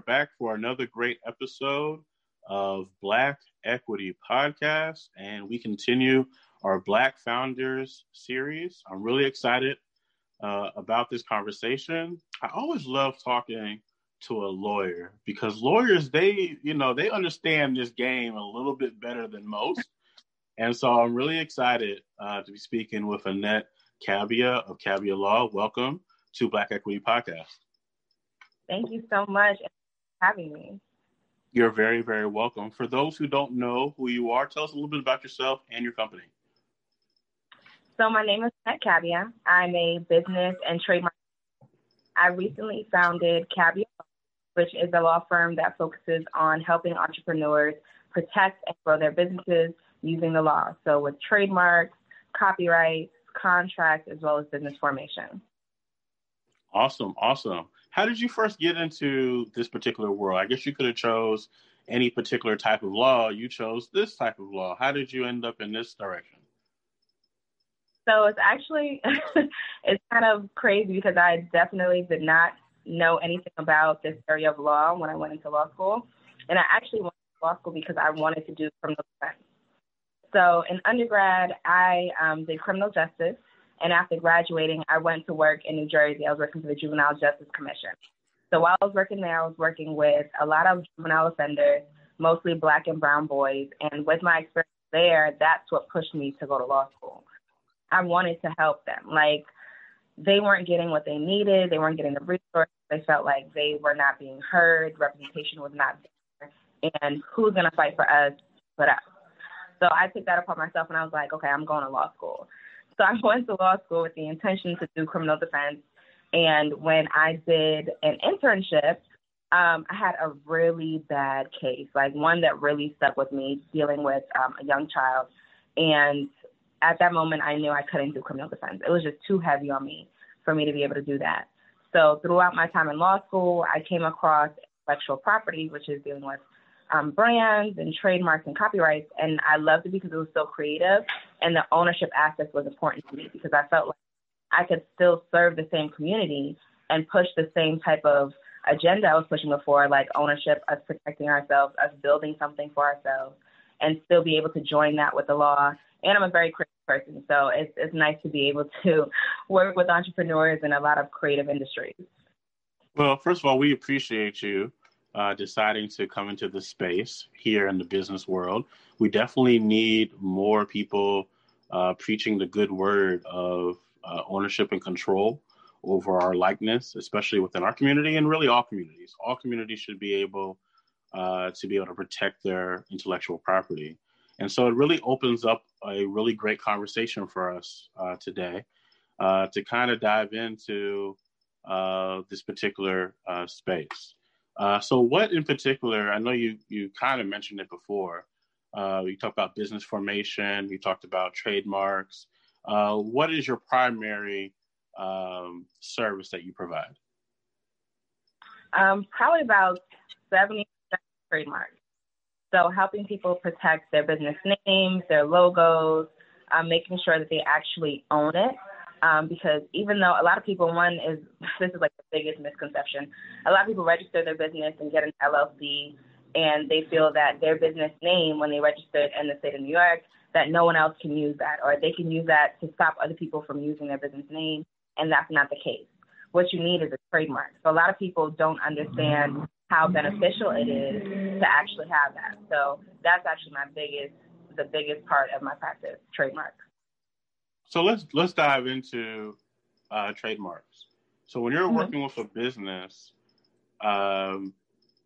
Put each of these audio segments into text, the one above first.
Are back for another great episode of Black Equity Podcast, and we continue our Black Founders series. I'm really excited uh, about this conversation. I always love talking to a lawyer because lawyers, they, you know, they understand this game a little bit better than most. And so I'm really excited uh, to be speaking with Annette Kabbia of Kabbia Law. Welcome to Black Equity Podcast. Thank you so much having me. You're very, very welcome. For those who don't know who you are, tell us a little bit about yourself and your company. So my name is Annette Kabbia. I'm a business and trademark. I recently founded Kabbia, which is a law firm that focuses on helping entrepreneurs protect and grow their businesses using the law. So with trademarks, copyrights, contracts, as well as business formation. Awesome, awesome. How did you first get into this particular world? I guess you could have chose any particular type of law. You chose this type of law. How did you end up in this direction? So it's actually it's kind of crazy because I definitely did not know anything about this area of law when I went into law school, and I actually went to law school because I wanted to do criminal defense. So in undergrad, I um, did criminal justice, and after graduating, I went to work in New Jersey. I was working for the Juvenile Justice Commission. So while I was working there, I was working with a lot of juvenile offenders, mostly black and brown boys. And with my experience there, that's what pushed me to go to law school. I wanted to help them. Like they weren't getting what they needed, they weren't getting the resources. They felt like they were not being heard, representation was not there. And who's gonna fight for us but us? So I took that upon myself and I was like, okay, I'm going to law school. So I went to law school with the intention to do criminal defense. And when I did an internship, um, I had a really bad case, like one that really stuck with me, dealing with um, a young child. And at that moment, I knew I couldn't do criminal defense. It was just too heavy on me for me to be able to do that. So throughout my time in law school, I came across intellectual property, which is dealing with um, brands and trademarks and copyrights. And I loved it because it was so creative and the ownership aspect was important to me because I felt like I could still serve the same community and push the same type of agenda I was pushing before, like ownership, us protecting ourselves, us building something for ourselves, and still be able to join that with the law. And I'm a very creative person, so it's it's nice to be able to work with entrepreneurs in a lot of creative industries. Well, first of all, we appreciate you uh, deciding to come into the space here in the business world. We definitely need more people uh, preaching the good word of uh, ownership and control over our likeness, especially within our community and really all communities. All communities should be able uh, to be able to protect their intellectual property. And so it really opens up a really great conversation for us uh, today uh, to kind of dive into this particular space. Uh, so, what in particular? I know you you kind of mentioned it before. Uh, you talked about business formation. You talked about trademarks. Uh, what is your primary um, service that you provide? Um, probably about seventy trademarks. So, helping people protect their business names, their logos, um, making sure that they actually own it um, because even though a lot of people, one is this is like the biggest misconception. A lot of people register their business and get an LLC, and they feel that their business name, when they register in the state of New York, that no one else can use that, or they can use that to stop other people from using their business name, and that's not the case. What you need is a trademark. So a lot of people don't understand how beneficial it is to actually have that. So that's actually my biggest, the biggest part of my practice, trademarks. So let's let's dive into uh, trademarks. So when you're mm-hmm. working with a business, um,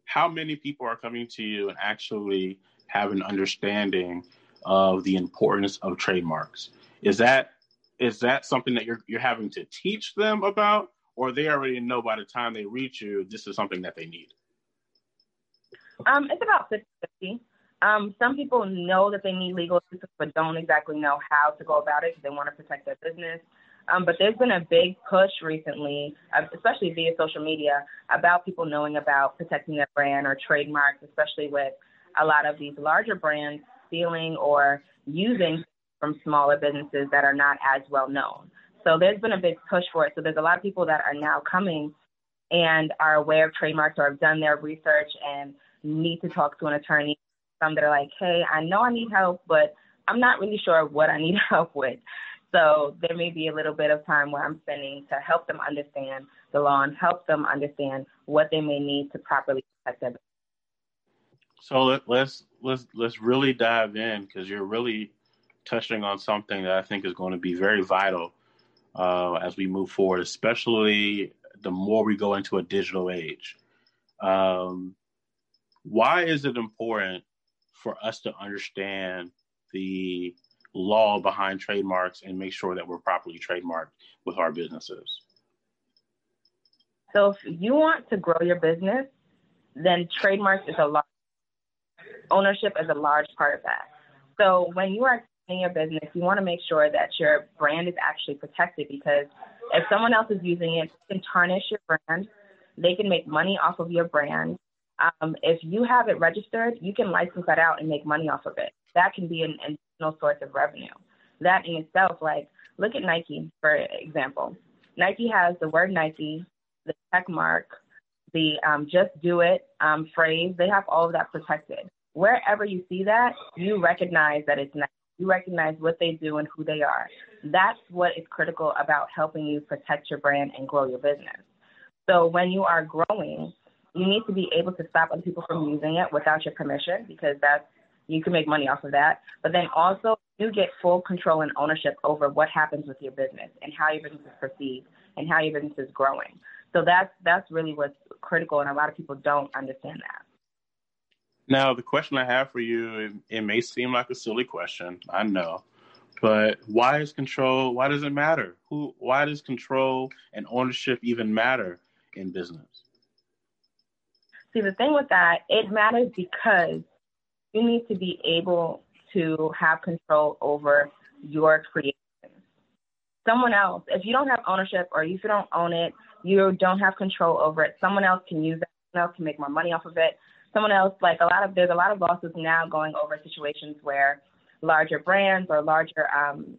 how many people are coming to you and actually have an understanding of the importance of trademarks? Is that is that something that you're you're having to teach them about, or they already know by the time they reach you this is something that they need? Um, it's about 50 50. Um, some people know that they need legal assistance, but don't exactly know how to go about it because they want to protect their business. Um, but there's been a big push recently, uh, especially via social media, about people knowing about protecting their brand or trademarks, especially with a lot of these larger brands stealing or using from smaller businesses that are not as well known. So there's been a big push for it. So there's a lot of people that are now coming and are aware of trademarks or have done their research and need to talk to an attorney. Some that are like, hey, I know I need help, but I'm not really sure what I need help with. So there may be a little bit of time where I'm spending to help them understand the law and help them understand what they may need to properly protect them. So let, let's let's let's really dive in because you're really touching on something that I think is going to be very vital uh, as we move forward, especially the more we go into a digital age. Um, why is it important for us to understand the law behind trademarks and make sure that we're properly trademarked with our businesses? So, if you want to grow your business, then trademarks is a large ownership is a large part of that. So, when you are in your business, you want to make sure that your brand is actually protected because if someone else is using it, it can tarnish your brand. They can make money off of your brand. Um, if you have it registered, you can license that out and make money off of it. That can be an additional source of revenue. That in itself, like, look at Nike, for example. Nike has the word Nike, the tech mark, the um, just do it um, phrase. They have all of that protected. Wherever you see that, you recognize that it's Nike. You recognize what they do and who they are. That's what is critical about helping you protect your brand and grow your business. So when you are growing, you need to be able to stop other people from using it without your permission because that's you can make money off of that. But then also you get full control and ownership over what happens with your business and how your business is perceived and how your business is growing. So that's that's really what's critical and a lot of people don't understand that. Now, the question I have for you, it, it, may seem like a silly question, I know, but why is control? Why does it matter? Who? Why does control and ownership even matter in business? See, the thing with that, it matters because you need to be able to have control over your creation. Someone else, if you don't have ownership or if you don't own it, you don't have control over it. Someone else can use it. Someone else can make more money off of it someone else, like a lot of, there's a lot of lawsuits now going over situations where larger brands or larger um,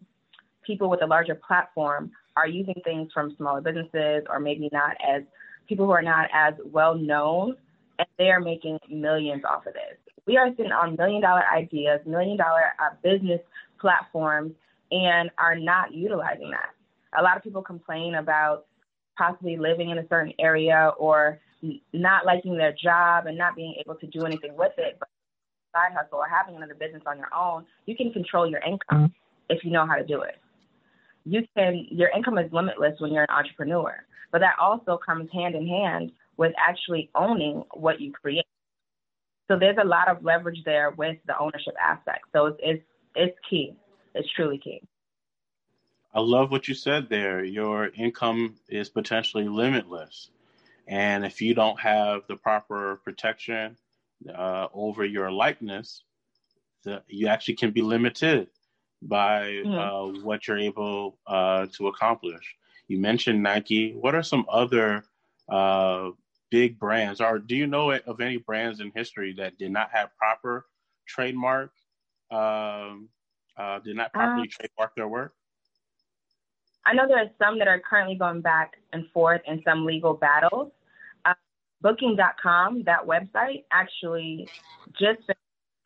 people with a larger platform are using things from smaller businesses or maybe not as people who are not as well known and they are making millions off of this. We are sitting on million dollar ideas, million dollar uh, business platforms, and are not utilizing that. A lot of people complain about possibly living in a certain area or not liking their job and not being able to do anything with it, but side hustle or having another business on your own, you can control your income if you know how to do it. You can your income is limitless when you're an entrepreneur, but that also comes hand in hand with actually owning what you create. So there's a lot of leverage there with the ownership aspect. So it's it's, it's key. It's truly key. I love what you said there. Your income is potentially limitless. And if you don't have the proper protection uh, over your likeness, the, you actually can be limited by mm-hmm. uh, what you're able uh, to accomplish. You mentioned Nike. What are some other uh, big brands? Or do you know of any brands in history that did not have proper trademark, um, uh, did not properly uh, trademark their work? I know there are some that are currently going back and forth in some legal battles. Uh, Booking.com, that website, actually just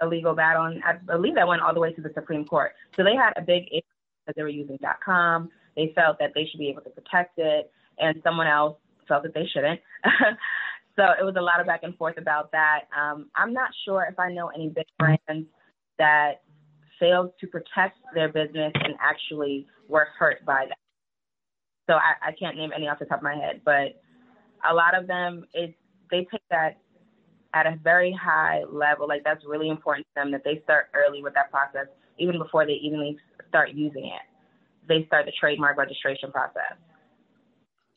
a legal battle, and I believe that went all the way to the Supreme Court. So they had a big issue that they were using .com. They felt that they should be able to protect it, and someone else felt that they shouldn't. so it was a lot of back and forth about that. Um, I'm not sure if I know any big brands that failed to protect their business and actually were hurt by that. So I, I can't name any off the top of my head, but a lot of them is they take that at a very high level. Like that's really important to them that they start early with that process, even before they even start using it. They start the trademark registration process.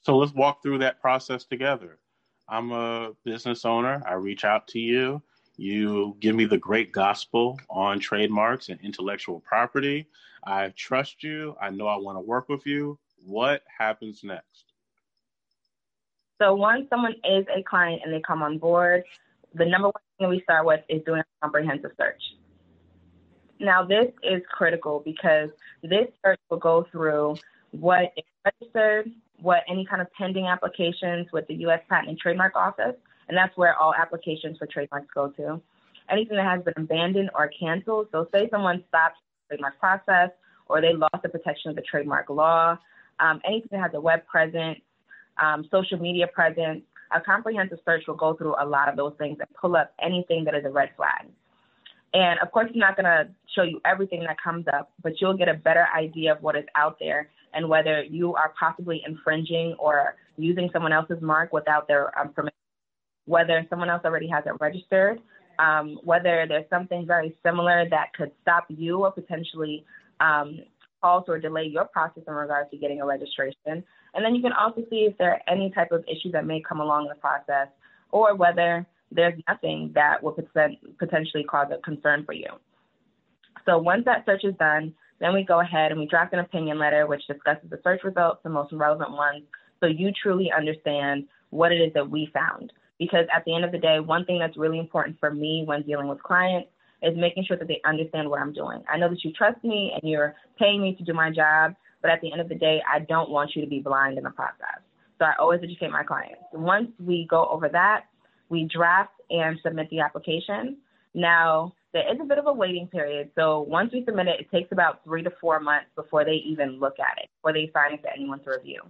So let's walk through that process together. I'm a business owner. I reach out to you. You give me the great gospel on trademarks and intellectual property. I trust you. I know I want to work with you. What happens next? So once someone is a client and they come on board, the number one thing we start with is doing a comprehensive search. Now this is critical because this search will go through what is registered, what any kind of pending applications with the U.S. Patent and Trademark Office, and that's where all applications for trademarks go to. Anything that has been abandoned or canceled. So, say someone stops the trademark process or they lost the protection of the trademark law. Um, anything that has a web presence, um, social media presence, a comprehensive search will go through a lot of those things and pull up anything that is a red flag. And of course, it's not going to show you everything that comes up, but you'll get a better idea of what is out there and whether you are possibly infringing or using someone else's mark without their um, permission, whether someone else already has it registered, um, whether there's something very similar that could stop you or potentially um, halt or delay your process in regards to getting a registration. And then you can also see if there are any type of issues that may come along in the process or whether there's nothing that will potentially cause a concern for you. So once that search is done, then we go ahead and we draft an opinion letter which discusses the search results, the most relevant ones, so you truly understand what it is that we found. Because at the end of the day, one thing that's really important for me when dealing with clients is making sure that they understand what I'm doing. I know that you trust me and you're paying me to do my job, but at the end of the day, I don't want you to be blind in the process. So I always educate my clients. Once we go over that, we draft and submit the application. Now, there is a bit of a waiting period. So once we submit it, it takes about three to four months before they even look at it, before they assign it to anyone to review.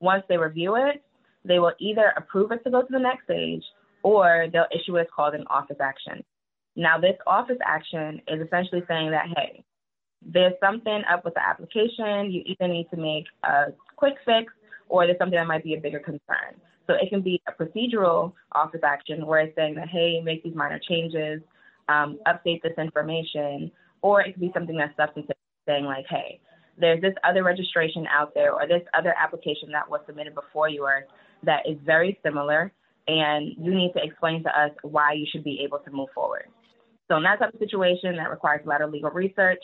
Once they review it, they will either approve it to go to the next stage or they'll issue what's called an office action. Now, this office action is essentially saying that, hey, there's something up with the application. You either need to make a quick fix or there's something that might be a bigger concern. So it can be a procedural office action where it's saying that, hey, make these minor changes, um, update this information, or it could be something that's substantive, saying like, hey, there's this other registration out there or this other application that was submitted before yours that is very similar, and you need to explain to us why you should be able to move forward. So in that type of situation, that requires a lot of legal research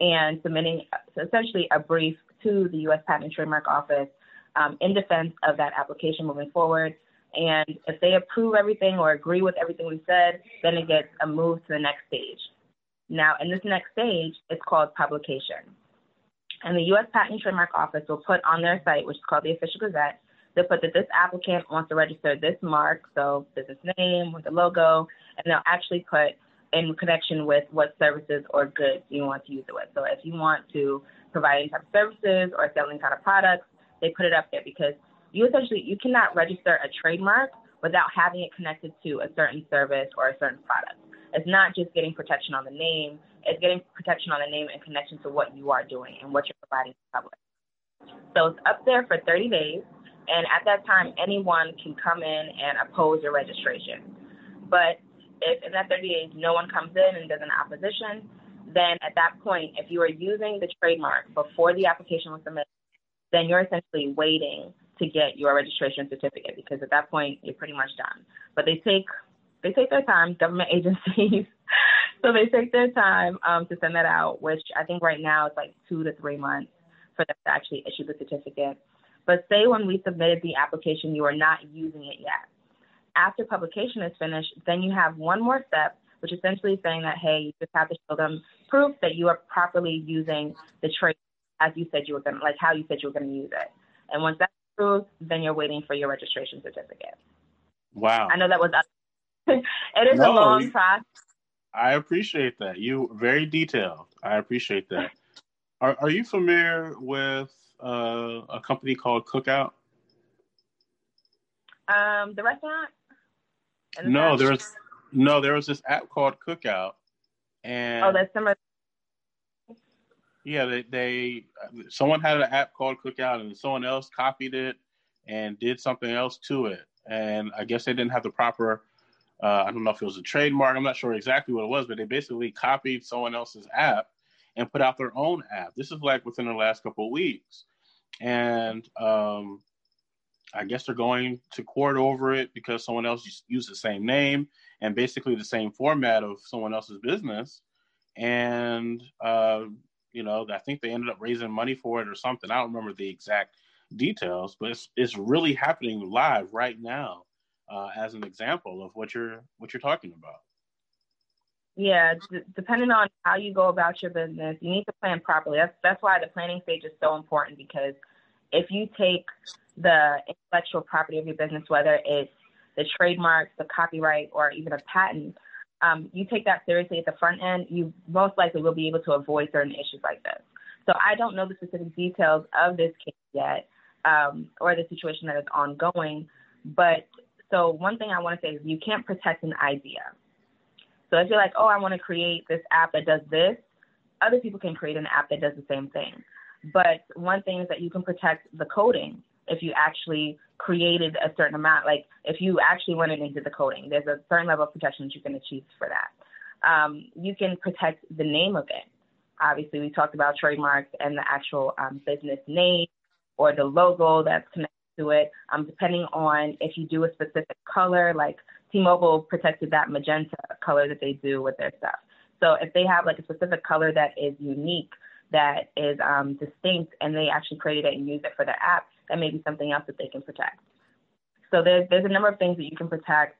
and submitting essentially a brief to the U.S. Patent and Trademark Office um, in defense of that application moving forward. And if they approve everything or agree with everything we said, then it gets a move to the next stage. Now, in this next stage, it's called publication. And the U.S. Patent and Trademark Office will put on their site, which is called the Official Gazette, they'll put that this applicant wants to register this mark, so business name with the logo, and they'll actually put in connection with what services or goods you want to use it with. So if you want to provide any type of services or sell any kind of products, they put it up there because you essentially you cannot register a trademark without having it connected to a certain service or a certain product. It's not just getting protection on the name, it's getting protection on the name in connection to what you are doing and what you're providing to the public. So it's up there for 30 days, and at that time, anyone can come in and oppose your registration. But if in that 30 days no one comes in and does an opposition, then at that point, if you are using the trademark before the application was submitted, then you're essentially waiting to get your registration certificate because at that point you're pretty much done. But they take they take their time, government agencies, so they take their time um, to send that out, which I think right now it's like two to three months for them to actually issue the certificate. But say when we submitted the application, you are not using it yet. After publication is finished, then you have one more step, which is essentially saying that, hey, you just have to show them proof that you are properly using the trade as you said you were going to, like how you said you were going to use it. And once that's approved, then you're waiting for your registration certificate. Wow. I know that was, it is no, a long process. I appreciate that. You very detailed. I appreciate that. Are, are you familiar with uh, a company called Cookout? Um, the restaurant. The no, there was no. There was this app called Cookout, and oh, that's similar. Yeah, they, they someone had an app called Cookout, and someone else copied it and did something else to it. And I guess they didn't have the proper. Uh, I don't know if it was a trademark. I'm not sure exactly what it was, but they basically copied someone else's app and put out their own app. This is like within the last couple of weeks, and um, I guess they're going to court over it because someone else used the same name and basically the same format of someone else's business. And, uh, you know, I think they ended up raising money for it or something. I don't remember the exact details, but it's, it's really happening live right now uh, as an example of what you're what you're talking about. Yeah, d- depending on how you go about your business, you need to plan properly. That's that's why the planning stage is so important because if you take the intellectual property of your business, whether it's the trademarks, the copyright, or even a patent, um, you take that seriously at the front end, you most likely will be able to avoid certain issues like this. So I don't know the specific details of this case yet um, or the situation that is ongoing, but so one thing I want to say is you can't protect an idea. So if you're like, oh, I want to create this app that does this, other people can create an app that does the same thing. But one thing is that you can protect the coding if you actually created a certain amount, like if you actually went into the coding, there's a certain level of protection that you can achieve for that. Um, you can protect the name of it. Obviously, we talked about trademarks and the actual um, business name or the logo that's connected to it, um, depending on if you do a specific color, like T-Mobile protected that magenta color that they do with their stuff. So if they have like a specific color that is unique, that is um, distinct, and they actually created it and used it for their app, that may be something else that they can protect. So there's there's a number of things that you can protect,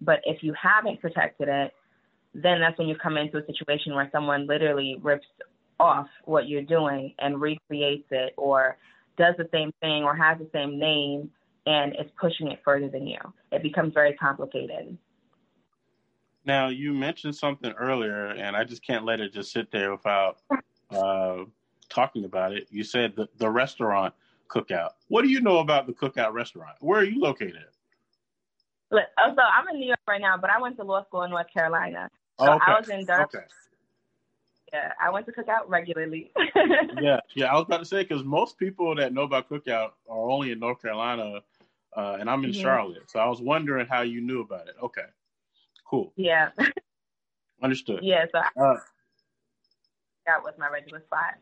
but if you haven't protected it, then that's when you come into a situation where someone literally rips off what you're doing and recreates it or does the same thing or has the same name and is pushing it further than you. It becomes very complicated. Now, you mentioned something earlier, and I just can't let it just sit there without uh, talking about it. You said the, the restaurant cookout. What do you know about the cookout restaurant? Where are you located? Look, oh, so I'm in New York right now, but I went to law school in North Carolina. So okay. I was in Durham. Okay. Yeah, I went to Cookout regularly. yeah, yeah. I was about to say because most people that know about Cookout are only in North Carolina, uh, and I'm in mm-hmm. Charlotte. So I was wondering how you knew about it. Okay, cool. Yeah. Understood. Yeah. So I, uh, that was my regular spot.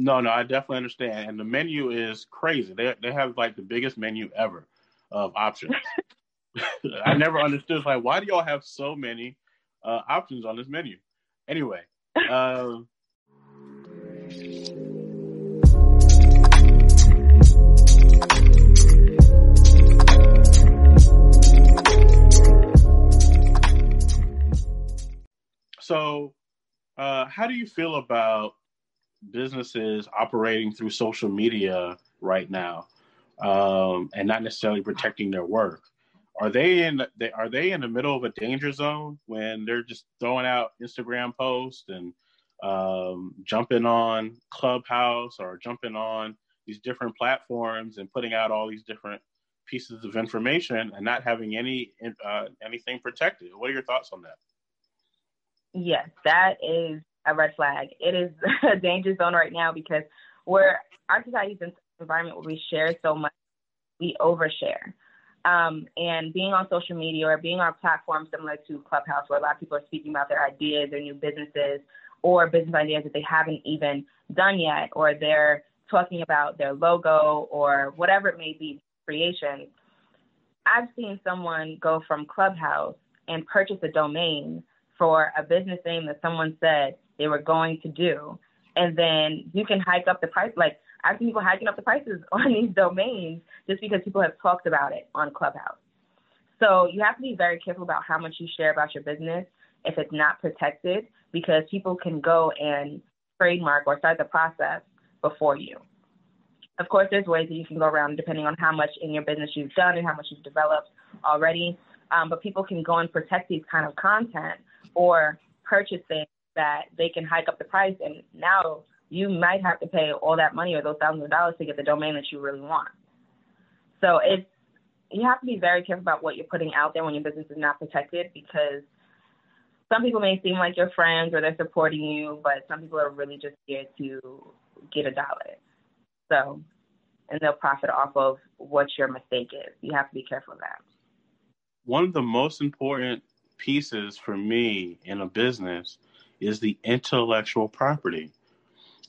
No, no, I definitely understand, and the menu is crazy. They they have like the biggest menu ever of options. I never understood like why do y'all have so many uh, options on this menu? Anyway, um, so, uh, how do you feel about businesses operating through social media right now um, and not necessarily protecting their work? are they in they are they in the middle of a danger zone when they're just throwing out Instagram posts and um, jumping on Clubhouse or jumping on these different platforms and putting out all these different pieces of information and not having any uh, anything protected? What are your thoughts on that? Yes, that is a red flag. It is a danger zone right now because we're our society's environment where we share so much, we overshare. Um, and being on social media or being on platforms similar to Clubhouse, where a lot of people are speaking about their ideas, their new businesses, or business ideas that they haven't even done yet, or they're talking about their logo or whatever it may be, creation. I've seen someone go from Clubhouse and purchase a domain for a business name that someone said they were going to do. And then you can hike up the price. Like I've seen people hiking up the prices on these domains just because people have talked about it on Clubhouse. So you have to be very careful about how much you share about your business if it's not protected because people can go and trademark or start the process before you. Of course, there's ways that you can go around depending on how much in your business you've done and how much you've developed already. Um, but people can go and protect these kind of content or purchasing that they can hike up the price and now you might have to pay all that money or those thousands of dollars to get the domain that you really want. So it's you have to be very careful about what you're putting out there when your business is not protected because some people may seem like your friends or they're supporting you, but some people are really just here to get a dollar. So, and they'll profit off of what your mistake is. You have to be careful of that. One of the most important pieces for me in a business is the intellectual property.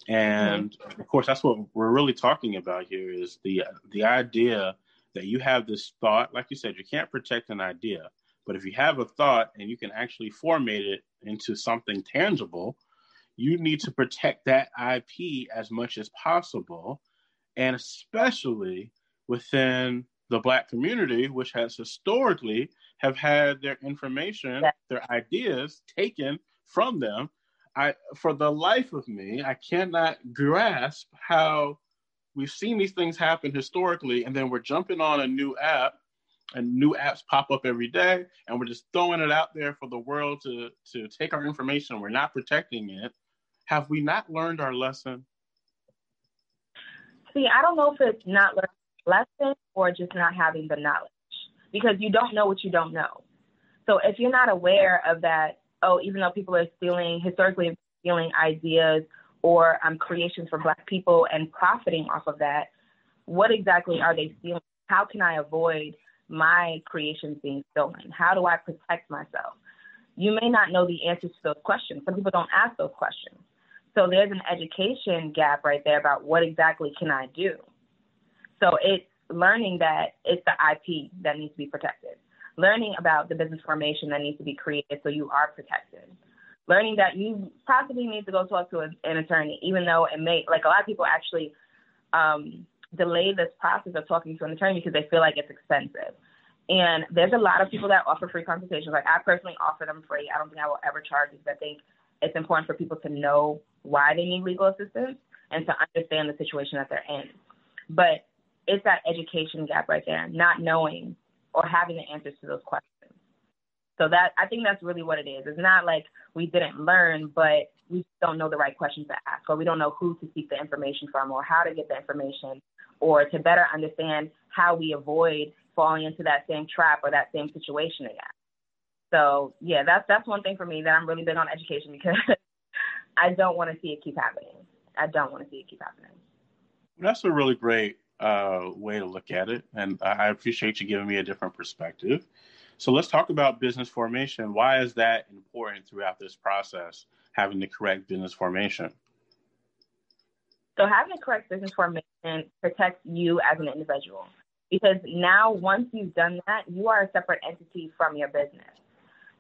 And mm-hmm. of course, that's what we're really talking about here is the the idea that you have this thought. Like you said, you can't protect an idea, but if you have a thought and you can actually formate it into something tangible, you need to protect that IP as much as possible, and especially within the Black community, which has historically have had their information, their ideas taken from them I for the life of me, I cannot grasp how we've seen these things happen historically, and then we're jumping on a new app, and new apps pop up every day, and we're just throwing it out there for the world to to take our information. We're not protecting it. Have we not learned our lesson? See, I don't know if it's not learning lesson or just not having the knowledge because you don't know what you don't know. So if you're not aware of that, oh, even though people are stealing historically stealing ideas or um, creations for Black people and profiting off of that, what exactly are they stealing? How can I avoid my creations being stolen? How do I protect myself? You may not know the answers to those questions. Some people don't ask those questions. So there's an education gap right there about what exactly can I do. So it's learning that it's the IP that needs to be protected, learning about the business formation that needs to be created so you are protected, learning that you possibly need to go talk to an attorney, even though it may, like a lot of people actually um, delay this process of talking to an attorney because they feel like it's expensive. And there's a lot of people that offer free consultations. Like I personally offer them free. I don't think I will ever charge because I think it's important for people to know why they need legal assistance and to understand the situation that they're in. But it's that education gap right there, not knowing or having the answers to those questions. So that I think that's really what it is. It's not like we didn't learn, but we don't know the right questions to ask, or we don't know who to seek the information from, or how to get the information, or to better understand how we avoid falling into that same trap or that same situation again. So yeah, that's that's one thing for me that I'm really big on education because I don't want to see it keep happening. I don't want to see it keep happening. That's a really great uh, way to look at it, and I appreciate you giving me a different perspective. So let's talk about business formation. Why is that important throughout this process? Having the correct business formation. So having the correct business formation protects you as an individual because now once you've done that, you are a separate entity from your business.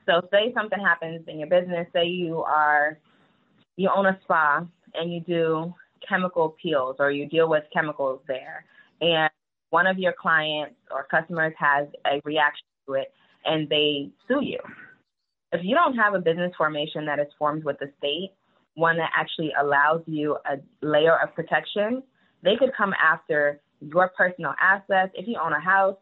So say something happens in your business, say you are you own a spa and you do chemical peels or you deal with chemicals there and one of your clients or customers has a reaction to it and they sue you. If you don't have a business formation that is formed with the state, one that actually allows you a layer of protection, they could come after your personal assets. If you own a house,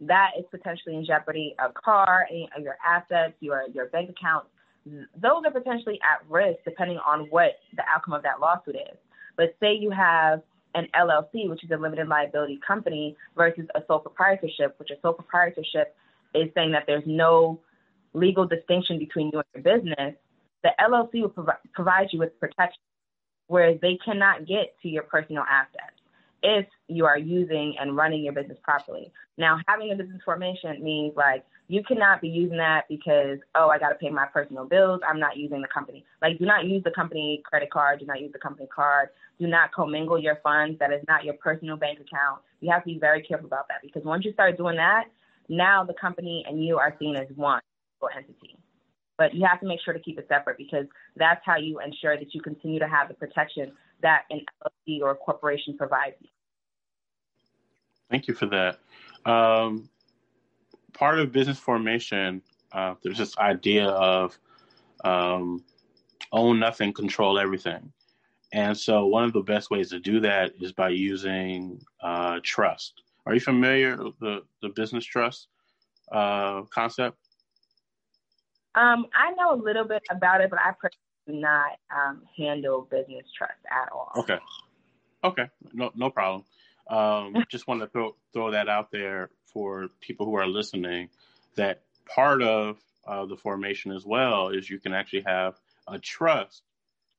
that is potentially in jeopardy. A car, eh, your assets, your your bank account, those are potentially at risk depending on what the outcome of that lawsuit is. But say you have an LLC, which is a limited liability company, versus a sole proprietorship, which a sole proprietorship is saying that there's no legal distinction between you and your business. The LLC will prov- provide you with protection, whereas they cannot get to your personal assets if you are using and running your business properly. Now, having a business formation means like you cannot be using that because, oh, I got to pay my personal bills. I'm not using the company. Like, do not use the company credit card. Do not use the company card. Do not commingle your funds. That is not your personal bank account. You have to be very careful about that because once you start doing that, now the company and you are seen as one entity. But you have to make sure to keep it separate because that's how you ensure that you continue to have the protection that an LLC or a corporation provides you. Thank you for that. Um, part of business formation, uh, there's this idea of um, own nothing, control everything. And so, one of the best ways to do that is by using uh, trust. Are you familiar with the, the business trust uh, concept? Um, I know a little bit about it, but I personally do not um, handle business trust at all. Okay. Okay. No, no problem. Um, just want to throw throw that out there for people who are listening. That part of uh, the formation as well is you can actually have a trust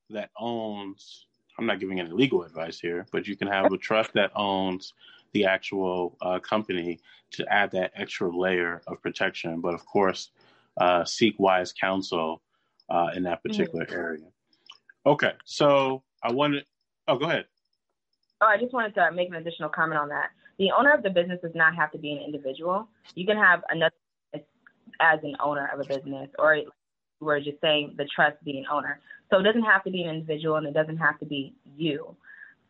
that owns. I'm not giving any legal advice here, but you can have a trust that owns the actual uh, company to add that extra layer of protection. But of course, uh, seek wise counsel uh, in that particular mm-hmm. area. Okay, so I wanted. Oh, go ahead. Oh, I just wanted to make an additional comment on that. The owner of the business does not have to be an individual. You can have another as an owner of a business, or we're just saying the trust being owner. So it doesn't have to be an individual, and it doesn't have to be you.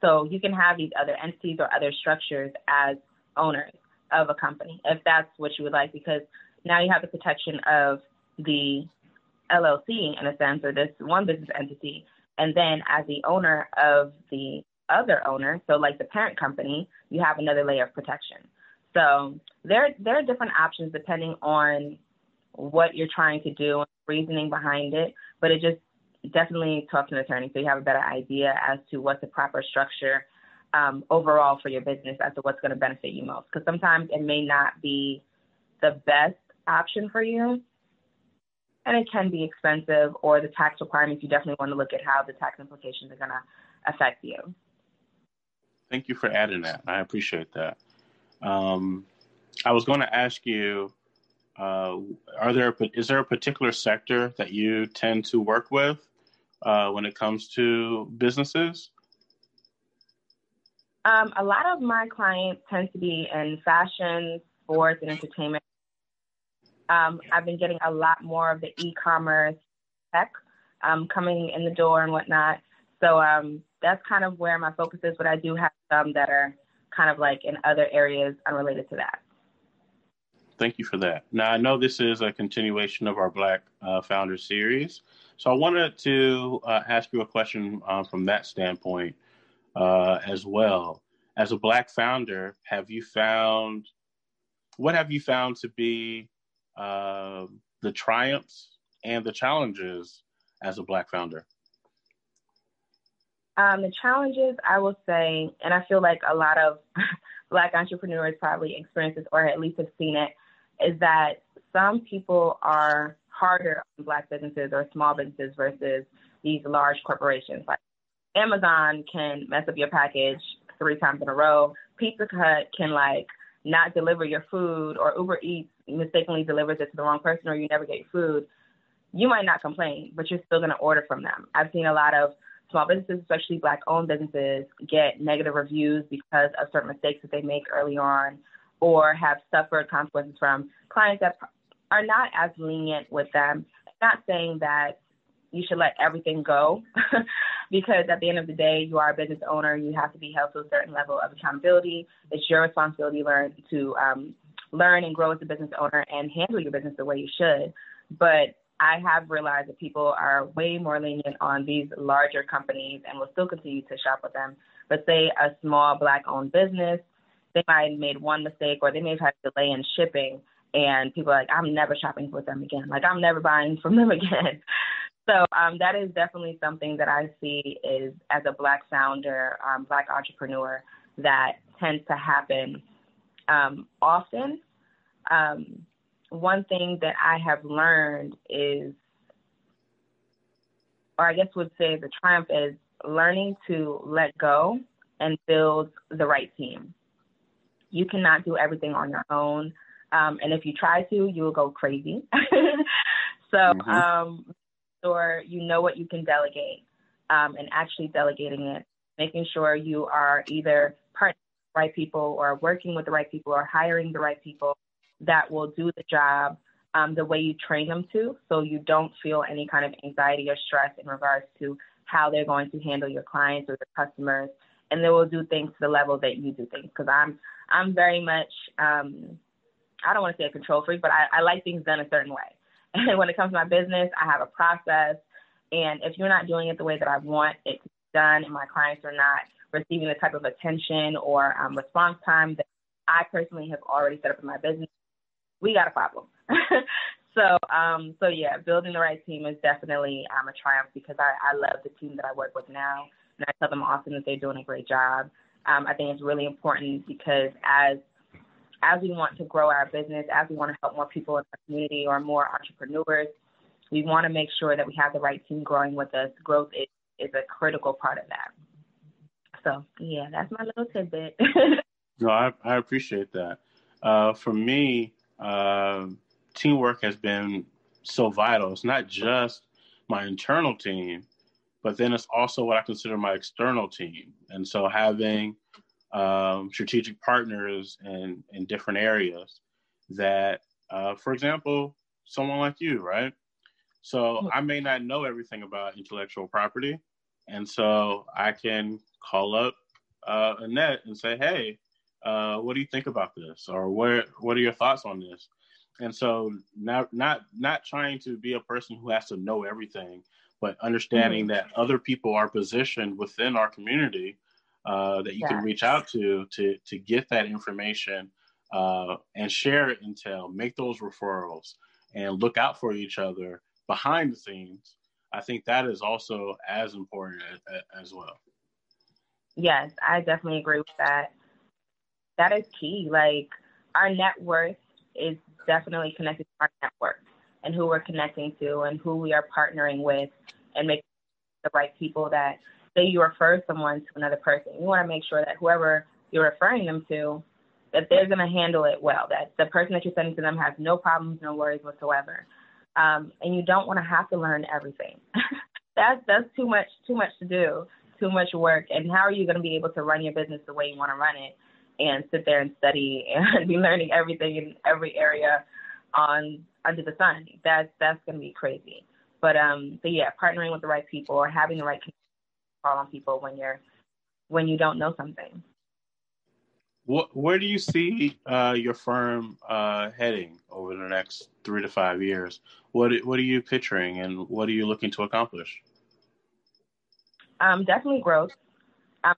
So you can have these other entities or other structures as owners of a company, if that's what you would like, because now you have the protection of the LLC in a sense, or this one business entity, and then as the owner of the other owner, so like the parent company, you have another layer of protection. So there there are different options depending on what you're trying to do and reasoning behind it, but it just definitely talk to an attorney so you have a better idea as to what's the proper structure um, overall for your business as to what's going to benefit you most. Because sometimes it may not be the best option for you, and it can be expensive, or the tax requirements. You definitely want to look at how the tax implications are going to affect you. Thank you for adding that. I appreciate that. Um, I was going to ask you uh, are there is there a particular sector that you tend to work with uh, when it comes to businesses? Um, a lot of my clients tend to be in fashion, sports, and entertainment. Um, I've been getting a lot more of the e-commerce tech um, coming in the door and whatnot. So um, that's kind of where my focus is. But I do have some that are kind of like in other areas unrelated to that. Thank you for that. Now, I know this is a continuation of our Black uh, Founder series. So I wanted to uh, ask you a question uh, from that standpoint uh, as well. As a Black founder, have you found, what have you found to be uh, the triumphs and the challenges as a Black founder? Um, the challenges, I will say, and I feel like a lot of Black entrepreneurs probably experience this or at least have seen it, is that some people are harder on black businesses or small businesses versus these large corporations. Like Amazon can mess up your package three times in a row. Pizza Hut can like not deliver your food, or Uber Eats mistakenly delivers it to the wrong person, or you never get food. You might not complain, but you're still going to order from them. I've seen a lot of small businesses, especially black-owned businesses, get negative reviews because of certain mistakes that they make early on or have suffered consequences from clients that are not as lenient with them. Not saying that you should let everything go because at the end of the day, you are a business owner. You have to be held to a certain level of accountability. It's your responsibility learn to um, learn and grow as a business owner and handle your business the way you should. But I have realized that people are way more lenient on these larger companies and will still continue to shop with them. But say a small black owned business they might have made one mistake or they may have had a delay in shipping and people are like, I'm never shopping with them again. Like I'm never buying from them again. so um, that is definitely something that I see is as a black founder, um, black entrepreneur that tends to happen um, often. Um, one thing that I have learned is, or I guess would say the triumph is learning to let go and build the right team you cannot do everything on your own. Um, and if you try to, you will go crazy. so, mm-hmm. um, or you know what you can delegate um, and actually delegating it, making sure you are either partnering with the right people or working with the right people or hiring the right people that will do the job um, the way you train them to, so you don't feel any kind of anxiety or stress in regards to how they're going to handle your clients or your customers, and they will do things to the level that you do things. Because I'm I'm very much um, I don't want to say a control freak, but I, I like things done a certain way. And when it comes to my business, I have a process. And if you're not doing it the way that I want it to be done, and my clients are not receiving the type of attention or um, response time that I personally have already set up in my business, we got a problem. so, um, so yeah, building the right team is definitely um, a triumph because I, I love the team that I work with now, and I tell them often that they're doing a great job. Um, I think it's really important because as as we want to grow our business, as we want to help more people in our community or more entrepreneurs, we want to make sure that we have the right team growing with us. Growth is, is a critical part of that. So yeah, that's my little tidbit. no, I, I appreciate that. Uh, for me, uh, teamwork has been so vital. It's not just my internal team, but then it's also what I consider my external team. And so having um, strategic partners in, in different areas that, uh, for example, someone like you, right? So I may not know everything about intellectual property. And so I can call up uh, Annette and say, hey, uh, what do you think about this? Or what, what are your thoughts on this? And so not, not, not trying to be a person who has to know everything, but understanding mm-hmm. that other people are positioned within our community uh, that you yeah. can reach out to to to get that information uh, and share intel, make those referrals, and look out for each other behind the scenes. I think that is also as important as, as well. Yes, I definitely agree with that. That is key. Like our net worth is definitely connected to our network and who we're connecting to and who we are partnering with and making the right people that say you refer someone to another person. You want to make sure that whoever you're referring them to, that they're going to handle it well, that the person that you're sending to them has no problems, no worries whatsoever. Um, and you don't want to have to learn everything. that's that's too much too much to do, too much work. And how are you going to be able to run your business the way you want to run it and sit there and study and be learning everything in every area on under the sun? That's that's going to be crazy. But um, but yeah, partnering with the right people or having the right call on people when you're when you don't know something. What, where do you see uh, your firm uh, heading over the next three to five years? What What are you picturing, and what are you looking to accomplish? Um, definitely growth. I'm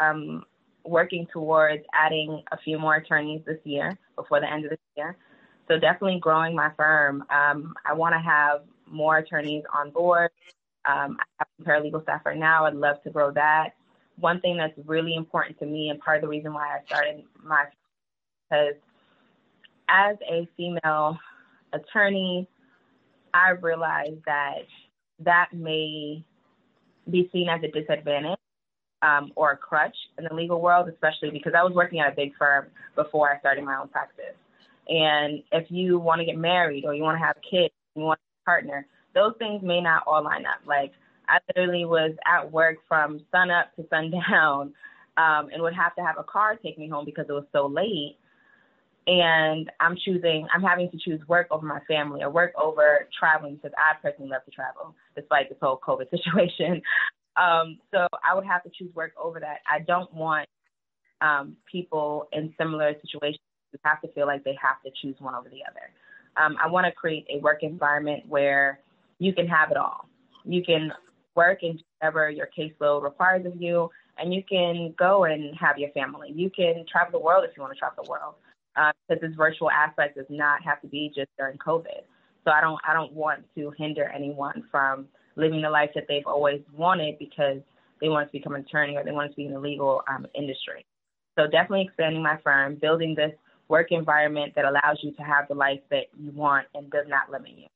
um, working towards adding a few more attorneys this year before the end of this year. So definitely growing my firm. Um, I want to have more attorneys on board. Um, I have some paralegal staff right now. I'd love to grow that. One thing that's really important to me, and part of the reason why I started my, because as a female attorney, I realized that that may be seen as a disadvantage um, or a crutch in the legal world, especially because I was working at a big firm before I started my own practice. And if you want to get married or you want to have kids, you want a partner, those things may not all line up. Like I literally was at work from sun up to sundown um, and would have to have a car take me home because it was so late. And I'm choosing, I'm having to choose work over my family or work over traveling because I personally love to travel despite this whole COVID situation. Um, so I would have to choose work over that. I don't want um, people in similar situations to have to feel like they have to choose one over the other. Um, I want to create a work environment where you can have it all. You can work and whatever your caseload requires of you, and you can go and have your family. You can travel the world if you want to travel the world, because uh, this virtual aspect does not have to be just during COVID. So I don't I don't want to hinder anyone from living the life that they've always wanted because they want to become an attorney or they want to be in the legal um, industry. So definitely expanding my firm, building this work environment that allows you to have the life that you want and does not limit you.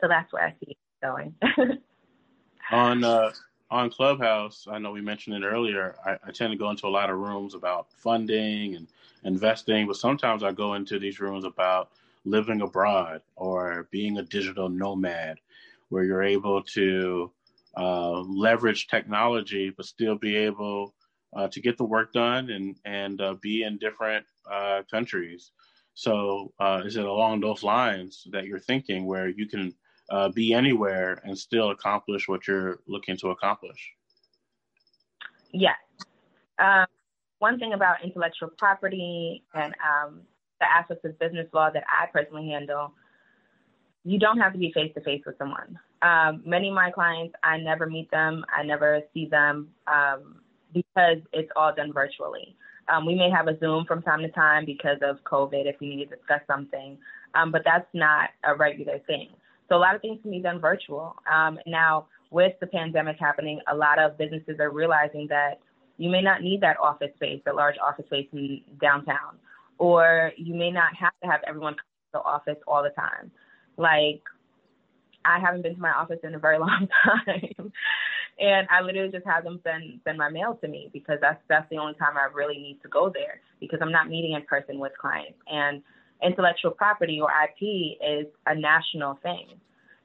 So that's where I see it going. on uh, on Clubhouse, I know we mentioned it earlier. I, I, tend to go into a lot of rooms about funding and investing, but sometimes I go into these rooms about living abroad or being a digital nomad, where you're able to uh, leverage technology but still be able uh, to get the work done and and uh, be in different uh, countries. So, uh, is it along those lines that you're thinking, where you can uh, be anywhere and still accomplish what you're looking to accomplish? Yes. Um, one thing about intellectual property and um, the aspects of business law that I personally handle, you don't have to be face to face with someone. Um, many of my clients, I never meet them, I never see them um, because it's all done virtually. Um, we may have a Zoom from time to time because of COVID if we need to discuss something, um, but that's not a regular thing. So a lot of things can be done virtual. Um, now, with the pandemic happening, a lot of businesses are realizing that you may not need that office space, that large office space in downtown, or you may not have to have everyone come to the office all the time. Like, I haven't been to my office in a very long time. and I literally just have them send send my mail to me because that's that's the only time I really need to go there because I'm not meeting in person with clients. And intellectual property or IP is a national thing.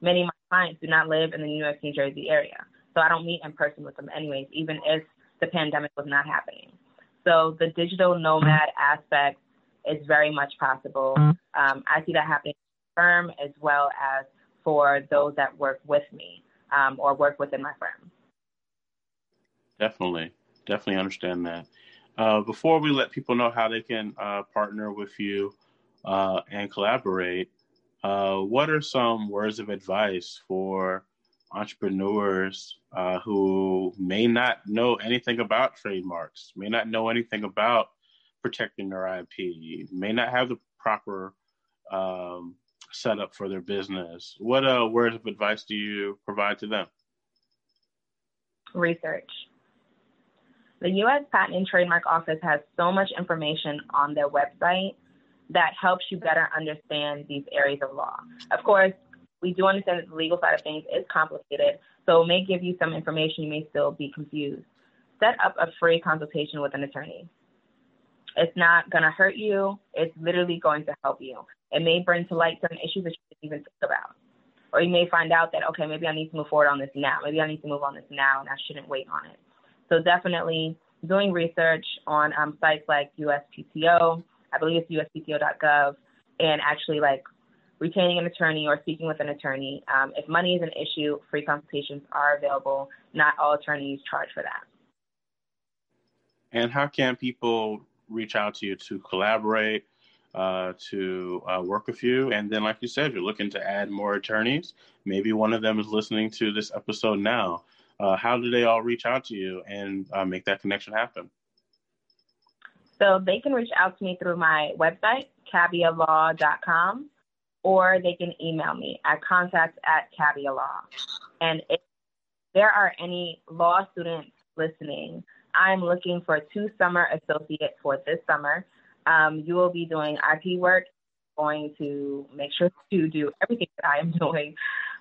Many of my clients do not live in the New York, New Jersey area. So I don't meet in person with them anyways, even if the pandemic was not happening. So the digital nomad aspect is very much possible. Um, I see that happening in firm as well as for those that work with me um, or work within my firm. Definitely, definitely understand that. Uh, before we let people know how they can uh, partner with you, uh, and collaborate, uh, what are some words of advice for entrepreneurs uh, who may not know anything about trademarks, may not know anything about protecting their IP, may not have the proper um, setup for their business. What uh, words of advice do you provide to them? Research. The U.S. Patent and Trademark Office has so much information on their website that helps you better understand these areas of law. Of course, we do understand that the legal side of things is complicated, so it may give you some information you may still be confused. Set up a free consultation with an attorney. It's not going to hurt you, it's literally going to help you. It may bring to light certain issues that you didn't even think about. Or you may find out that, okay, maybe I need to move forward on this now. Maybe I need to move on this now and I shouldn't wait on it. So definitely doing research on um, sites like USPTO, I believe it's uspto.gov, and actually like retaining an attorney or speaking with an attorney. Um, if money is an issue, free consultations are available. Not all attorneys charge for that. And how can people reach out to you to collaborate, uh, to uh, work with you? And then, like you said, you're looking to add more attorneys. Maybe one of them is listening to this episode now. Uh, how do they all reach out to you and uh, make that connection happen? So they can reach out to me through my website, cabialaw.com or they can email me at contact at cabialaw. And if there are any law students listening, I'm looking for two summer associates for this summer. Um, you will be doing IP work, going to make sure to do everything that I am doing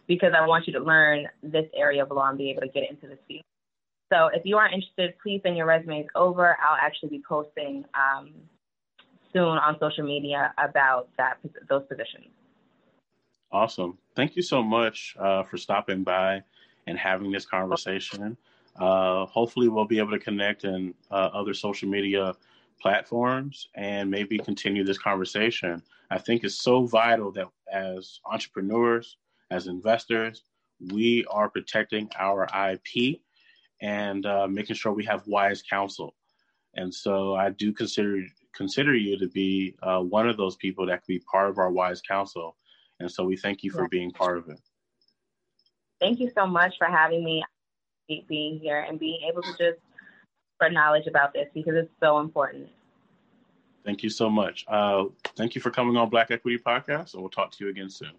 because I want you to learn this area of law and be able to get into this field. So if you are interested, please send your resumes over. I'll actually be posting um, soon on social media about that those positions. Awesome. Thank you so much uh, for stopping by and having this conversation. Uh, hopefully, we'll be able to connect in uh, other social media platforms and maybe continue this conversation. I think it's so vital that as entrepreneurs, as investors, we are protecting our IP and uh, making sure we have wise counsel. And so, I do consider consider you to be uh, one of those people that can be part of our wise counsel and so we thank you for being part of it. Thank you so much for having me being here and being able to just spread knowledge about this because it's so important. Thank you so much. Uh, thank you for coming on Black Equity Podcast, and we'll talk to you again soon.